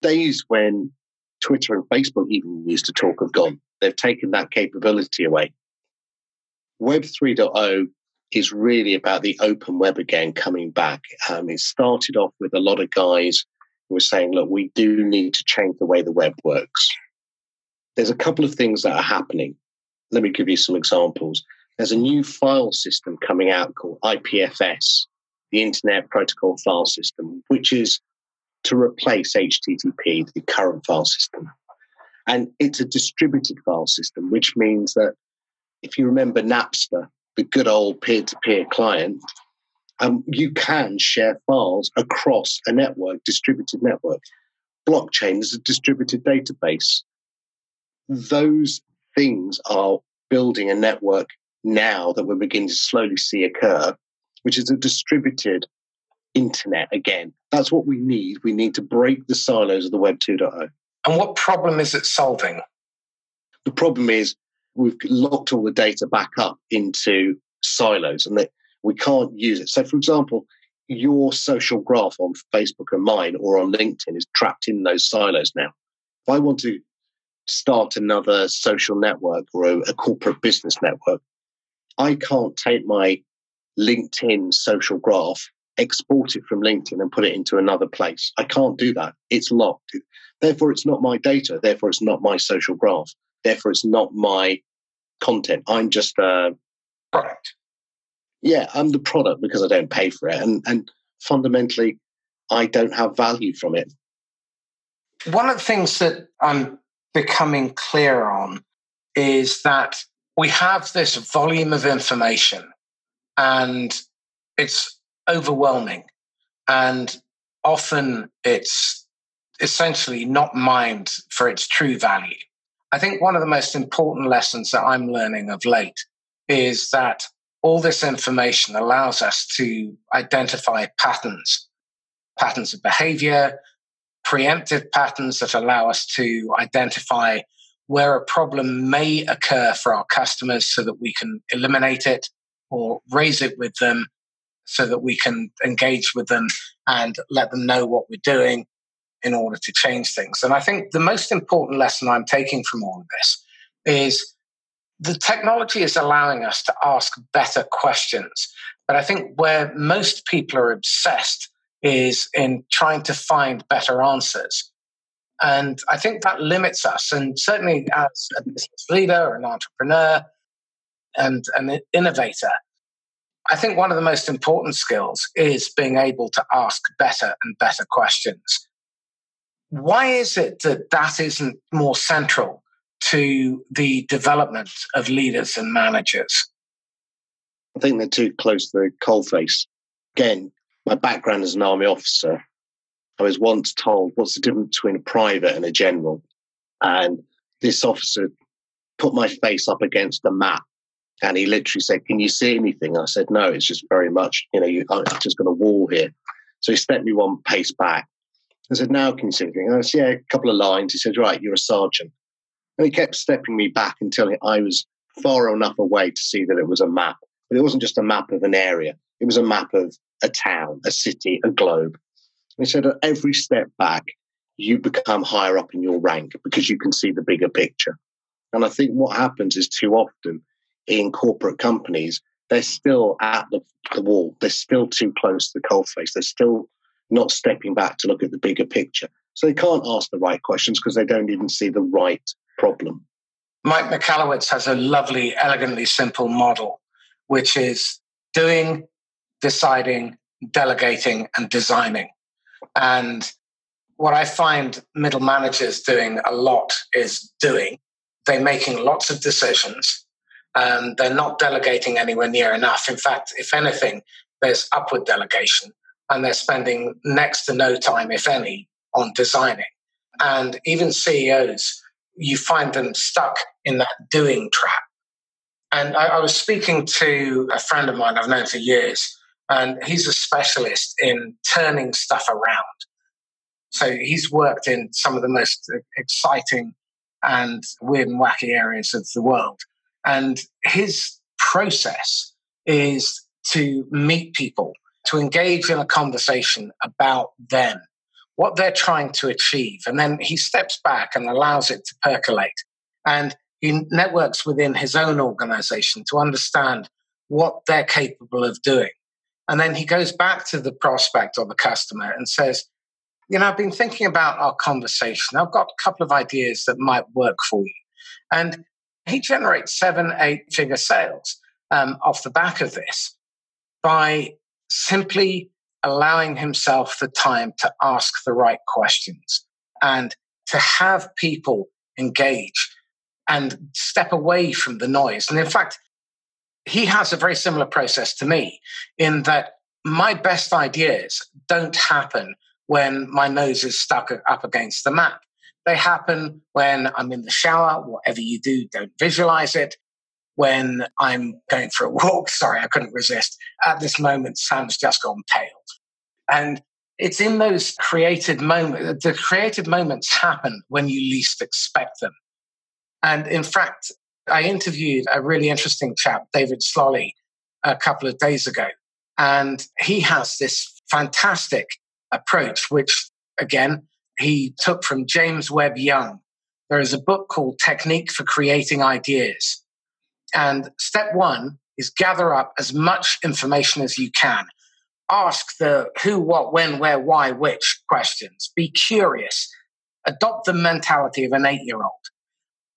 Days when Twitter and Facebook even used to talk have gone. They've taken that capability away. Web 3.0 is really about the open web again coming back. Um, it started off with a lot of guys who were saying, look, we do need to change the way the web works. There's a couple of things that are happening. Let me give you some examples. There's a new file system coming out called IPFS, the Internet Protocol File System, which is to replace HTTP, the current file system. And it's a distributed file system, which means that if you remember Napster, the good old peer to peer client, um, you can share files across a network, distributed network. Blockchain is a distributed database. Those things are building a network now that we're beginning to slowly see occur, which is a distributed internet again. That's what we need. We need to break the silos of the Web 2.0. And what problem is it solving? The problem is we've locked all the data back up into silos and that we can't use it. So, for example, your social graph on Facebook and mine or on LinkedIn is trapped in those silos now. If I want to start another social network or a, a corporate business network, I can't take my LinkedIn social graph, export it from LinkedIn and put it into another place. I can't do that. It's locked. Therefore, it's not my data. Therefore, it's not my social graph. Therefore, it's not my content. I'm just a product. Yeah, I'm the product because I don't pay for it. And, and fundamentally, I don't have value from it. One of the things that I'm becoming clear on is that we have this volume of information and it's overwhelming. And often it's essentially not mined for its true value. I think one of the most important lessons that I'm learning of late is that all this information allows us to identify patterns, patterns of behavior, preemptive patterns that allow us to identify where a problem may occur for our customers so that we can eliminate it or raise it with them so that we can engage with them and let them know what we're doing in order to change things. And I think the most important lesson I'm taking from all of this is the technology is allowing us to ask better questions. But I think where most people are obsessed is in trying to find better answers. And I think that limits us. And certainly as a business leader, an entrepreneur, and an innovator, I think one of the most important skills is being able to ask better and better questions. Why is it that that isn't more central to the development of leaders and managers? I think they're too close to the coalface. Again, my background as an army officer, I was once told, what's the difference between a private and a general? And this officer put my face up against the map and he literally said, Can you see anything? I said, No, it's just very much, you know, you, I've just got a wall here. So he stepped me one pace back. I said, Now can you see anything? I said, Yeah, a couple of lines. He said, Right, you're a sergeant. And he kept stepping me back until I was far enough away to see that it was a map. But it wasn't just a map of an area, it was a map of a town, a city, a globe. And he said, At every step back, you become higher up in your rank because you can see the bigger picture. And I think what happens is too often in corporate companies, they're still at the, the wall. They're still too close to the coalface. They're still not stepping back to look at the bigger picture. So they can't ask the right questions because they don't even see the right problem. Mike Michalowicz has a lovely, elegantly simple model, which is doing, deciding, delegating, and designing. And what I find middle managers doing a lot is doing. They're making lots of decisions and they're not delegating anywhere near enough. In fact, if anything, there's upward delegation, and they're spending next to no time, if any, on designing. And even CEOs, you find them stuck in that doing trap. And I, I was speaking to a friend of mine I've known for years, and he's a specialist in turning stuff around. So he's worked in some of the most exciting and weird and wacky areas of the world. And his process is to meet people, to engage in a conversation about them, what they're trying to achieve. And then he steps back and allows it to percolate. And he networks within his own organization to understand what they're capable of doing. And then he goes back to the prospect or the customer and says, You know, I've been thinking about our conversation. I've got a couple of ideas that might work for you. And he generates seven, eight figure sales um, off the back of this by simply allowing himself the time to ask the right questions and to have people engage and step away from the noise. And in fact, he has a very similar process to me in that my best ideas don't happen when my nose is stuck up against the map. They happen when I'm in the shower, whatever you do, don't visualize it. When I'm going for a walk, (laughs) sorry, I couldn't resist. At this moment, Sam's just gone pale. And it's in those creative moments, the creative moments happen when you least expect them. And in fact, I interviewed a really interesting chap, David Slolly, a couple of days ago. And he has this fantastic approach, which again, he took from James Webb Young. There is a book called Technique for Creating Ideas. And step one is gather up as much information as you can. Ask the who, what, when, where, why, which questions. Be curious. Adopt the mentality of an eight year old.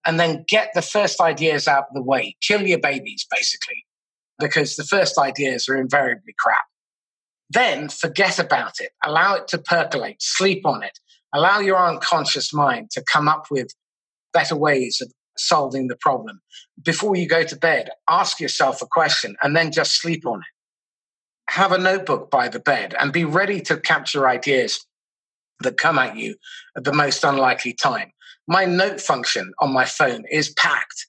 And then get the first ideas out of the way. Kill your babies, basically, because the first ideas are invariably crap. Then forget about it. Allow it to percolate. Sleep on it. Allow your unconscious mind to come up with better ways of solving the problem. Before you go to bed, ask yourself a question and then just sleep on it. Have a notebook by the bed and be ready to capture ideas that come at you at the most unlikely time. My note function on my phone is packed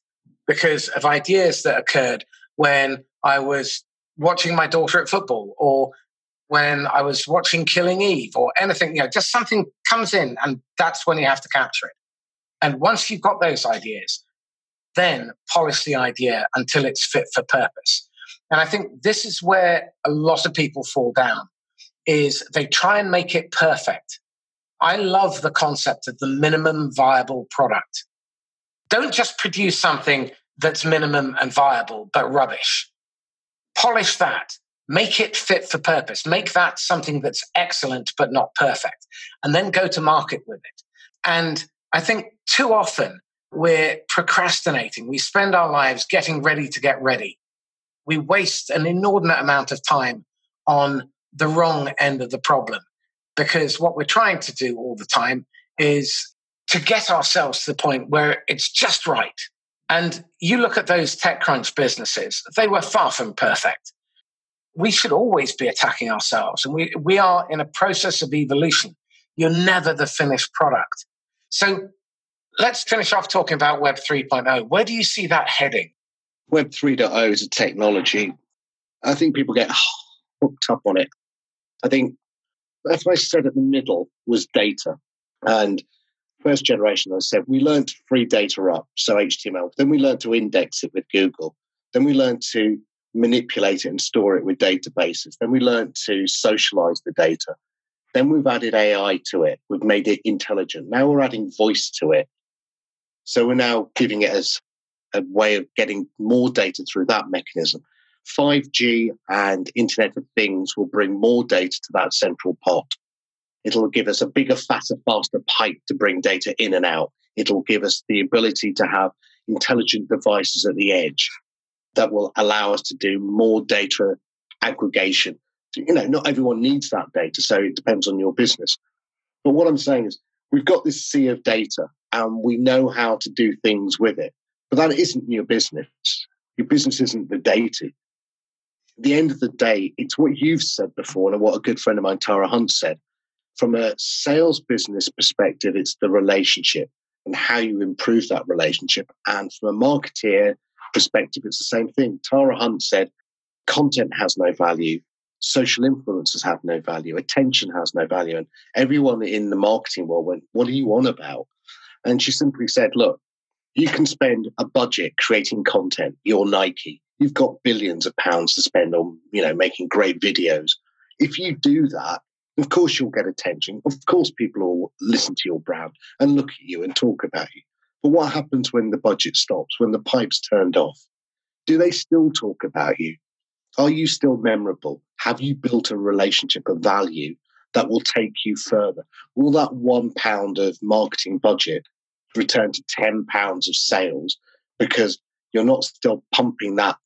because of ideas that occurred when I was watching my daughter at football or when I was watching Killing Eve or anything, you know, just something comes in and that's when you have to capture it. And once you've got those ideas, then polish the idea until it's fit for purpose. And I think this is where a lot of people fall down is they try and make it perfect. I love the concept of the minimum viable product. Don't just produce something that's minimum and viable, but rubbish. Polish that make it fit for purpose, make that something that's excellent but not perfect, and then go to market with it. And I think too often we're procrastinating. We spend our lives getting ready to get ready. We waste an inordinate amount of time on the wrong end of the problem because what we're trying to do all the time is to get ourselves to the point where it's just right. And you look at those TechCrunch businesses, they were far from perfect we should always be attacking ourselves. And we, we are in a process of evolution. You're never the finished product. So let's finish off talking about Web 3.0. Where do you see that heading? Web 3.0 is a technology. I think people get (sighs) hooked up on it. I think, as I said at the middle, was data. And first generation, I said, we learned to free data up, so HTML. Then we learned to index it with Google. Then we learned to manipulate it and store it with databases. Then we learned to socialize the data. Then we've added AI to it. We've made it intelligent. Now we're adding voice to it. So we're now giving it as a way of getting more data through that mechanism. 5G and Internet of Things will bring more data to that central pot. It'll give us a bigger, faster, faster pipe to bring data in and out. It'll give us the ability to have intelligent devices at the edge that will allow us to do more data aggregation. You know, not everyone needs that data, so it depends on your business. But what I'm saying is, we've got this sea of data and we know how to do things with it. But that isn't your business. Your business isn't the data. The end of the day, it's what you've said before and what a good friend of mine, Tara Hunt, said. From a sales business perspective, it's the relationship and how you improve that relationship. And from a marketeer perspective, it's the same thing. Tara Hunt said, content has no value, social influences have no value, attention has no value. And everyone in the marketing world went, What are you on about? And she simply said, Look, you can spend a budget creating content, you're Nike. You've got billions of pounds to spend on, you know, making great videos. If you do that, of course you'll get attention. Of course people will listen to your brand and look at you and talk about you. But what happens when the budget stops, when the pipe's turned off? Do they still talk about you? Are you still memorable? Have you built a relationship of value that will take you further? Will that one pound of marketing budget return to 10 pounds of sales because you're not still pumping that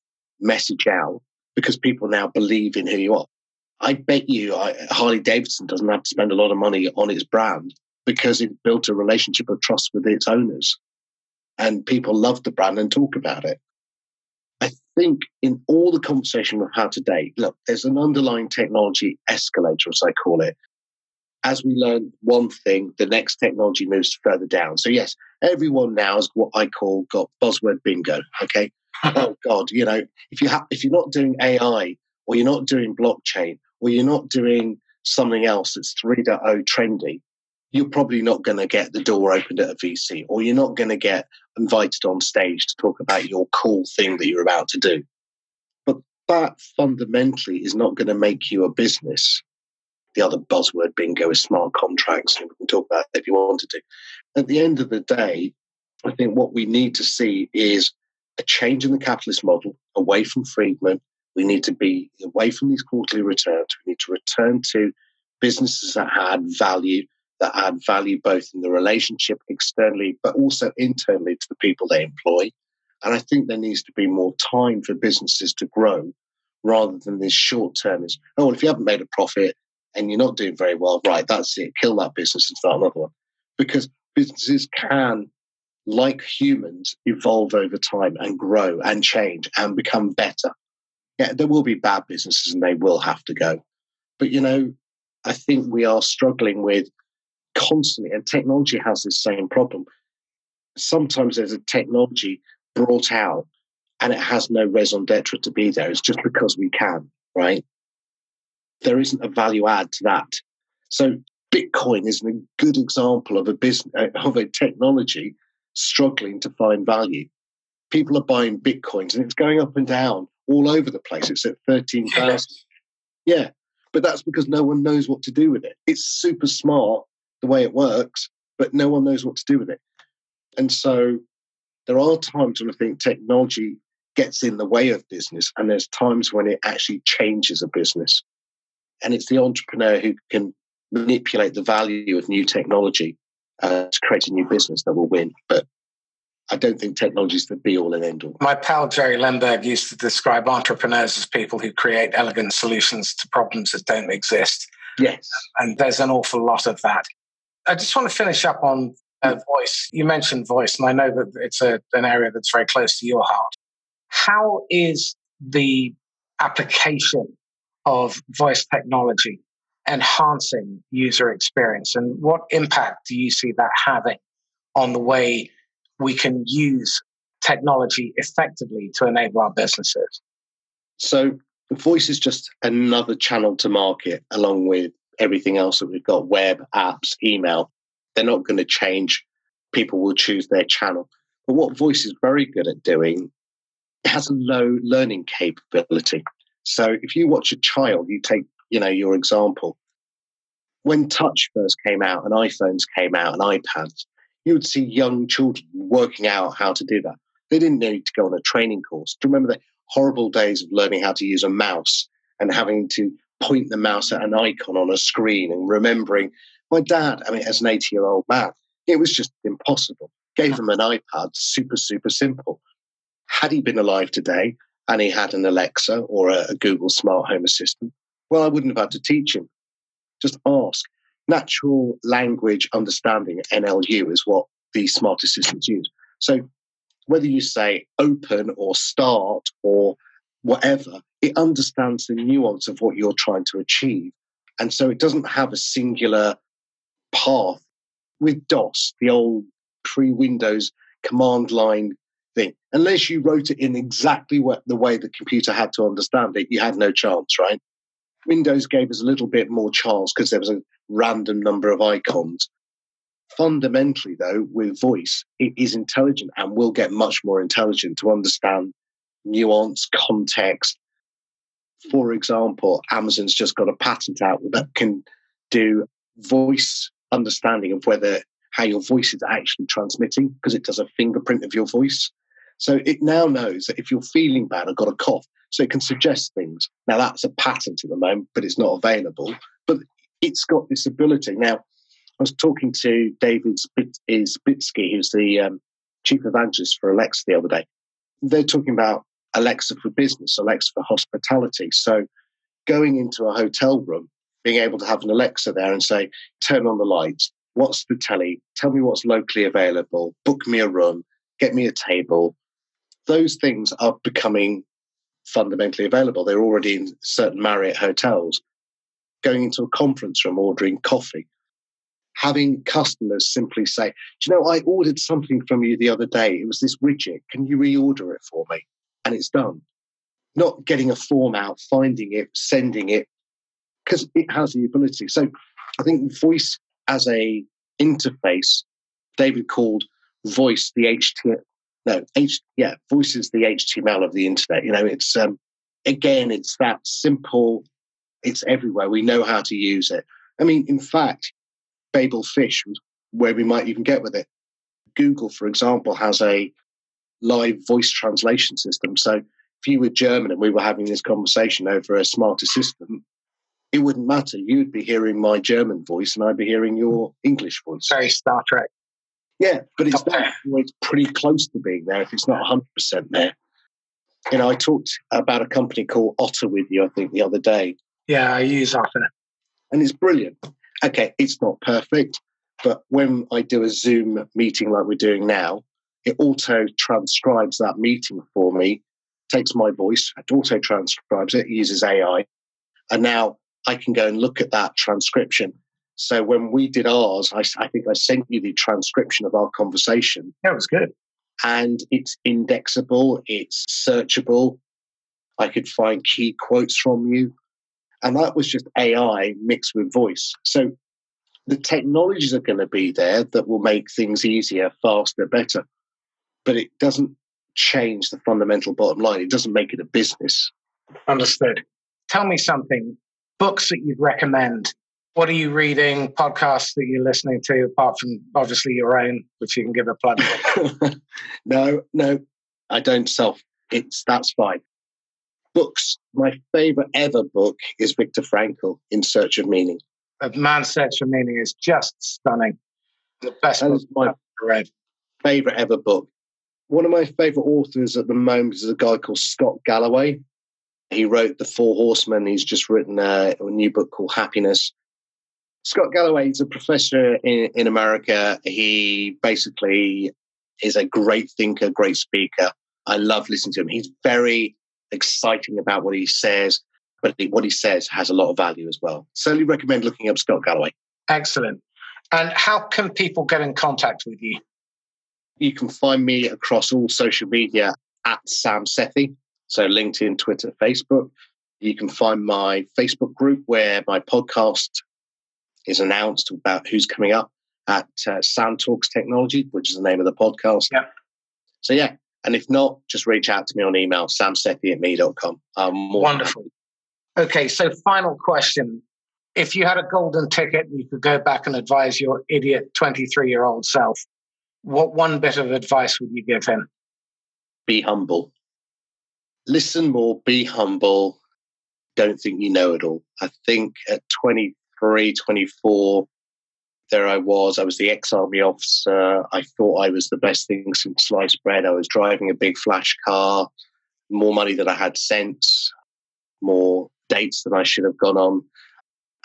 message out because people now believe in who you are? I bet you Harley Davidson doesn't have to spend a lot of money on its brand because it built a relationship of trust with its owners and people love the brand and talk about it. I think in all the conversation we've had today, look, there's an underlying technology escalator, as I call it. As we learn one thing, the next technology moves further down. So yes, everyone now has what I call got buzzword bingo. Okay. Oh God, you know, if you have if you're not doing AI or you're not doing blockchain or you're not doing something else that's 3.0 trendy, you're probably not going to get the door opened at a VC or you're not going to get invited on stage to talk about your cool thing that you're about to do. But that fundamentally is not going to make you a business. The other buzzword bingo is smart contracts, and we can talk about if you wanted to. At the end of the day, I think what we need to see is a change in the capitalist model away from Friedman. We need to be away from these quarterly returns. We need to return to businesses that add value, that add value both in the relationship externally, but also internally to the people they employ. And I think there needs to be more time for businesses to grow rather than this short term is, oh, if you haven't made a profit and you're not doing very well, right, that's it, kill that business and start another one. Because businesses can, like humans, evolve over time and grow and change and become better. Yeah, there will be bad businesses and they will have to go. But, you know, I think we are struggling with constantly, and technology has this same problem. Sometimes there's a technology brought out and it has no raison d'etre to be there. It's just because we can, right? There isn't a value add to that. So Bitcoin is a good example of a business of a technology struggling to find value. People are buying bitcoins and it's going up and down all over the place. It's at thirteen thousand. (laughs) Yeah, but that's because no one knows what to do with it. It's super smart the way it works, but no one knows what to do with it. And so there are times when I think technology gets in the way of business, and there's times when it actually changes a business. And it's the entrepreneur who can manipulate the value of new technology uh, to create a new business that will win. But I don't think technology is the be all and end all. My pal Jerry Lemberg used to describe entrepreneurs as people who create elegant solutions to problems that don't exist. Yes. And there's an awful lot of that. I just want to finish up on uh, voice. You mentioned voice, and I know that it's a, an area that's very close to your heart. How is the application of voice technology enhancing user experience, and what impact do you see that having on the way we can use technology effectively to enable our businesses? So, voice is just another channel to market along with everything else that we've got web, apps, email. They're not going to change. People will choose their channel. But what voice is very good at doing, it has a low learning capability. So if you watch a child, you take, you know, your example. When touch first came out and iPhones came out and iPads, you would see young children working out how to do that. They didn't need to go on a training course. Do you remember the horrible days of learning how to use a mouse and having to point the mouse at an icon on a screen and remembering my dad, I mean, as an 80 year old man, it was just impossible. Gave him an iPad, super, super simple. Had he been alive today and he had an Alexa or a, a Google smart home assistant, well, I wouldn't have had to teach him. Just ask. Natural language understanding, NLU, is what these smart assistants use. So whether you say open or start or whatever, it understands the nuance of what you're trying to achieve. And so it doesn't have a singular path with DOS, the old pre Windows command line thing. Unless you wrote it in exactly what, the way the computer had to understand it, you had no chance, right? Windows gave us a little bit more chance because there was a random number of icons. Fundamentally, though, with voice, it is intelligent and will get much more intelligent to understand nuance, context. For example, Amazon's just got a patent out that can do voice understanding of whether how your voice is actually transmitting because it does a fingerprint of your voice. So it now knows that if you're feeling bad or got a cough, so it can suggest things. Now that's a patent at the moment, but it's not available. But it's got this ability. Now, I was talking to David Isbitski, who's the um, chief evangelist for Alexa the other day. They're talking about Alexa for business, Alexa for hospitality. So going into a hotel room, being able to have an Alexa there and say, turn on the lights, what's the telly, tell me what's locally available, book me a room, get me a table. Those things are becoming fundamentally available. They're already in certain Marriott hotels. Going into a conference room, ordering coffee, having customers simply say, Do you know, I ordered something from you the other day. It was this widget. Can you reorder it for me? and it's done. Not getting a form out, finding it, sending it, because it has the ability. So I think voice as a interface, David called voice the HTML. No, H, yeah, voice is the HTML of the internet. You know, it's um, again, it's that simple. It's everywhere. We know how to use it. I mean, in fact, Babel Fish, was where we might even get with it. Google, for example, has a live voice translation system. So if you were German and we were having this conversation over a smart assistant, it wouldn't matter. You'd be hearing my German voice and I'd be hearing your English voice. Very Star Trek. Yeah, but it's it's pretty close to being there if it's not 100% there. You know, I talked about a company called Otter with you, I think, the other day. Yeah, I use Otter. And it's brilliant. Okay, it's not perfect, but when I do a Zoom meeting like we're doing now, it auto transcribes that meeting for me, takes my voice, it auto transcribes it, uses AI. And now I can go and look at that transcription. So when we did ours, I, I think I sent you the transcription of our conversation. That was good. And it's indexable, it's searchable. I could find key quotes from you. And that was just AI mixed with voice. So the technologies are going to be there that will make things easier, faster, better. But it doesn't change the fundamental bottom line. It doesn't make it a business. Understood. Tell me something books that you'd recommend. What are you reading? Podcasts that you're listening to, apart from obviously your own, which you can give a plug. (laughs) no, no, I don't self. It's that's fine. Books. My favorite ever book is Viktor Frankl, In Search of Meaning. A Man's Search for Meaning is just stunning. The best that book my I've read. Favorite ever book. One of my favorite authors at the moment is a guy called Scott Galloway. He wrote The Four Horsemen. He's just written a, a new book called Happiness. Scott Galloway is a professor in, in America. He basically is a great thinker, great speaker. I love listening to him. He's very exciting about what he says, but what he says has a lot of value as well. Certainly recommend looking up Scott Galloway. Excellent. And how can people get in contact with you? You can find me across all social media at Sam Sethi. So LinkedIn, Twitter, Facebook. You can find my Facebook group where my podcast is announced about who's coming up at uh, Talks Technology, which is the name of the podcast. Yeah. So yeah, and if not, just reach out to me on email, samsethi at me.com. Um, Wonderful. Okay, so final question. If you had a golden ticket and you could go back and advise your idiot 23 year old self, what one bit of advice would you give him? Be humble listen more, be humble, don't think you know it all. I think at 23, 24, there I was. I was the ex army officer. I thought I was the best thing since sliced bread. I was driving a big flash car, more money than I had sense, more dates than I should have gone on.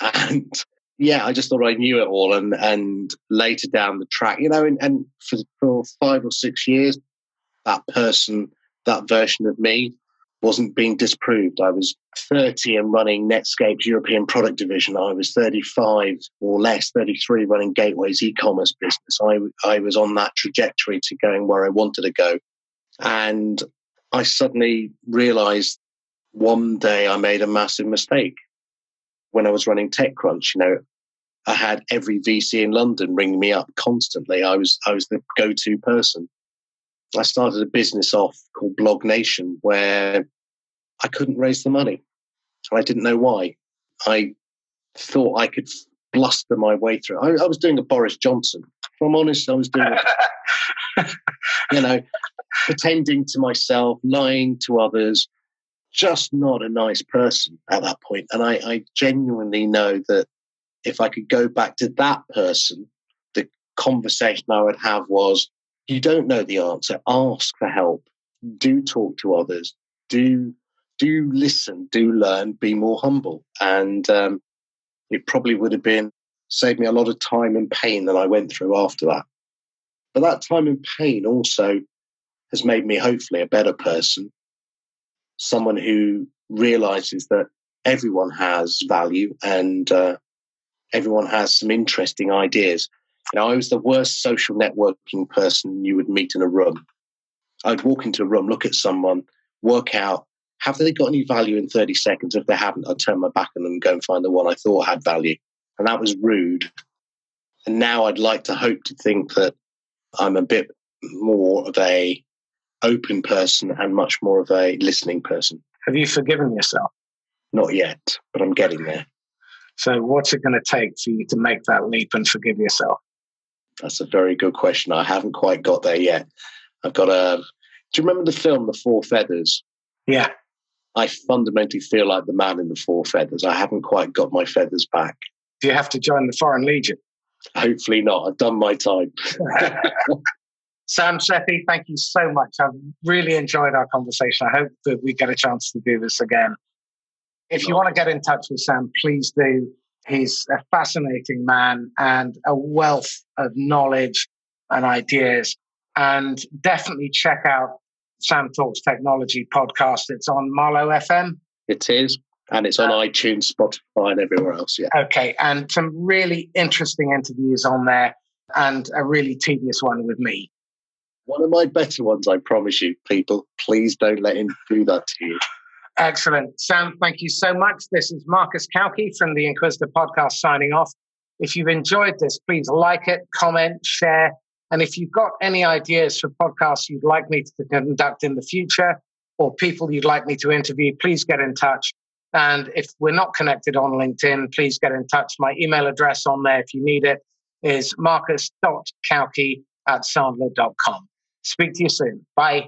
And yeah, I just thought I knew it all. And and later down the track, you know, and, and for, for five or six years, that person, that version of me wasn't being disproved. I was 30 and running Netscape's European product division. I was 35 or less, 33 running Gateway's e-commerce business. I, I was on that trajectory to going where I wanted to go. And I suddenly realized one day I made a massive mistake when I was running TechCrunch. You know, I had every VC in London ringing me up constantly. I was I was the go-to person. I started a business off called Blog Nation where I couldn't raise the money. And I didn't know why. I thought I could bluster my way through. I, I was doing a Boris Johnson. If I'm honest, I was doing, (laughs) you know, pretending to myself, lying to others, just not a nice person at that point. And I, I genuinely know that if I could go back to that person, the conversation I would have was, you don't know the answer, ask for help. Do talk to others. Do do listen. Do learn. Be more humble. And um, it probably would have been saved me a lot of time and pain that I went through after that. But that time and pain also has made me hopefully a better person, someone who realizes that everyone has value and uh, everyone has some interesting ideas. You know, I was the worst social networking person you would meet in a room. I'd walk into a room, look at someone, work out have they got any value in 30 seconds? If they haven't, I'd turn my back on them and go and find the one I thought had value. And that was rude. And now I'd like to hope to think that I'm a bit more of a open person and much more of a listening person. Have you forgiven yourself? Not yet, but I'm getting there. So, what's it going to take for you to make that leap and forgive yourself? That's a very good question. I haven't quite got there yet. I've got a. Do you remember the film The Four Feathers? Yeah. I fundamentally feel like the man in the four feathers. I haven't quite got my feathers back. Do you have to join the Foreign Legion? Hopefully not. I've done my time. (laughs) Sam Sethi, thank you so much. I've really enjoyed our conversation. I hope that we get a chance to do this again. If you want to get in touch with Sam, please do. He's a fascinating man and a wealth of knowledge and ideas. And definitely check out Sam Talks Technology podcast. It's on Marlow FM. It is. And it's on uh, iTunes, Spotify, and everywhere else. Yeah. Okay. And some really interesting interviews on there and a really tedious one with me. One of my better ones, I promise you, people. Please don't let him do that to you. Excellent. Sam, thank you so much. This is Marcus Cauchi from the Inquisitor podcast signing off. If you've enjoyed this, please like it, comment, share. And if you've got any ideas for podcasts you'd like me to conduct in the future or people you'd like me to interview, please get in touch. And if we're not connected on LinkedIn, please get in touch. My email address on there, if you need it, is marcus.cauchi at sandler.com. Speak to you soon. Bye.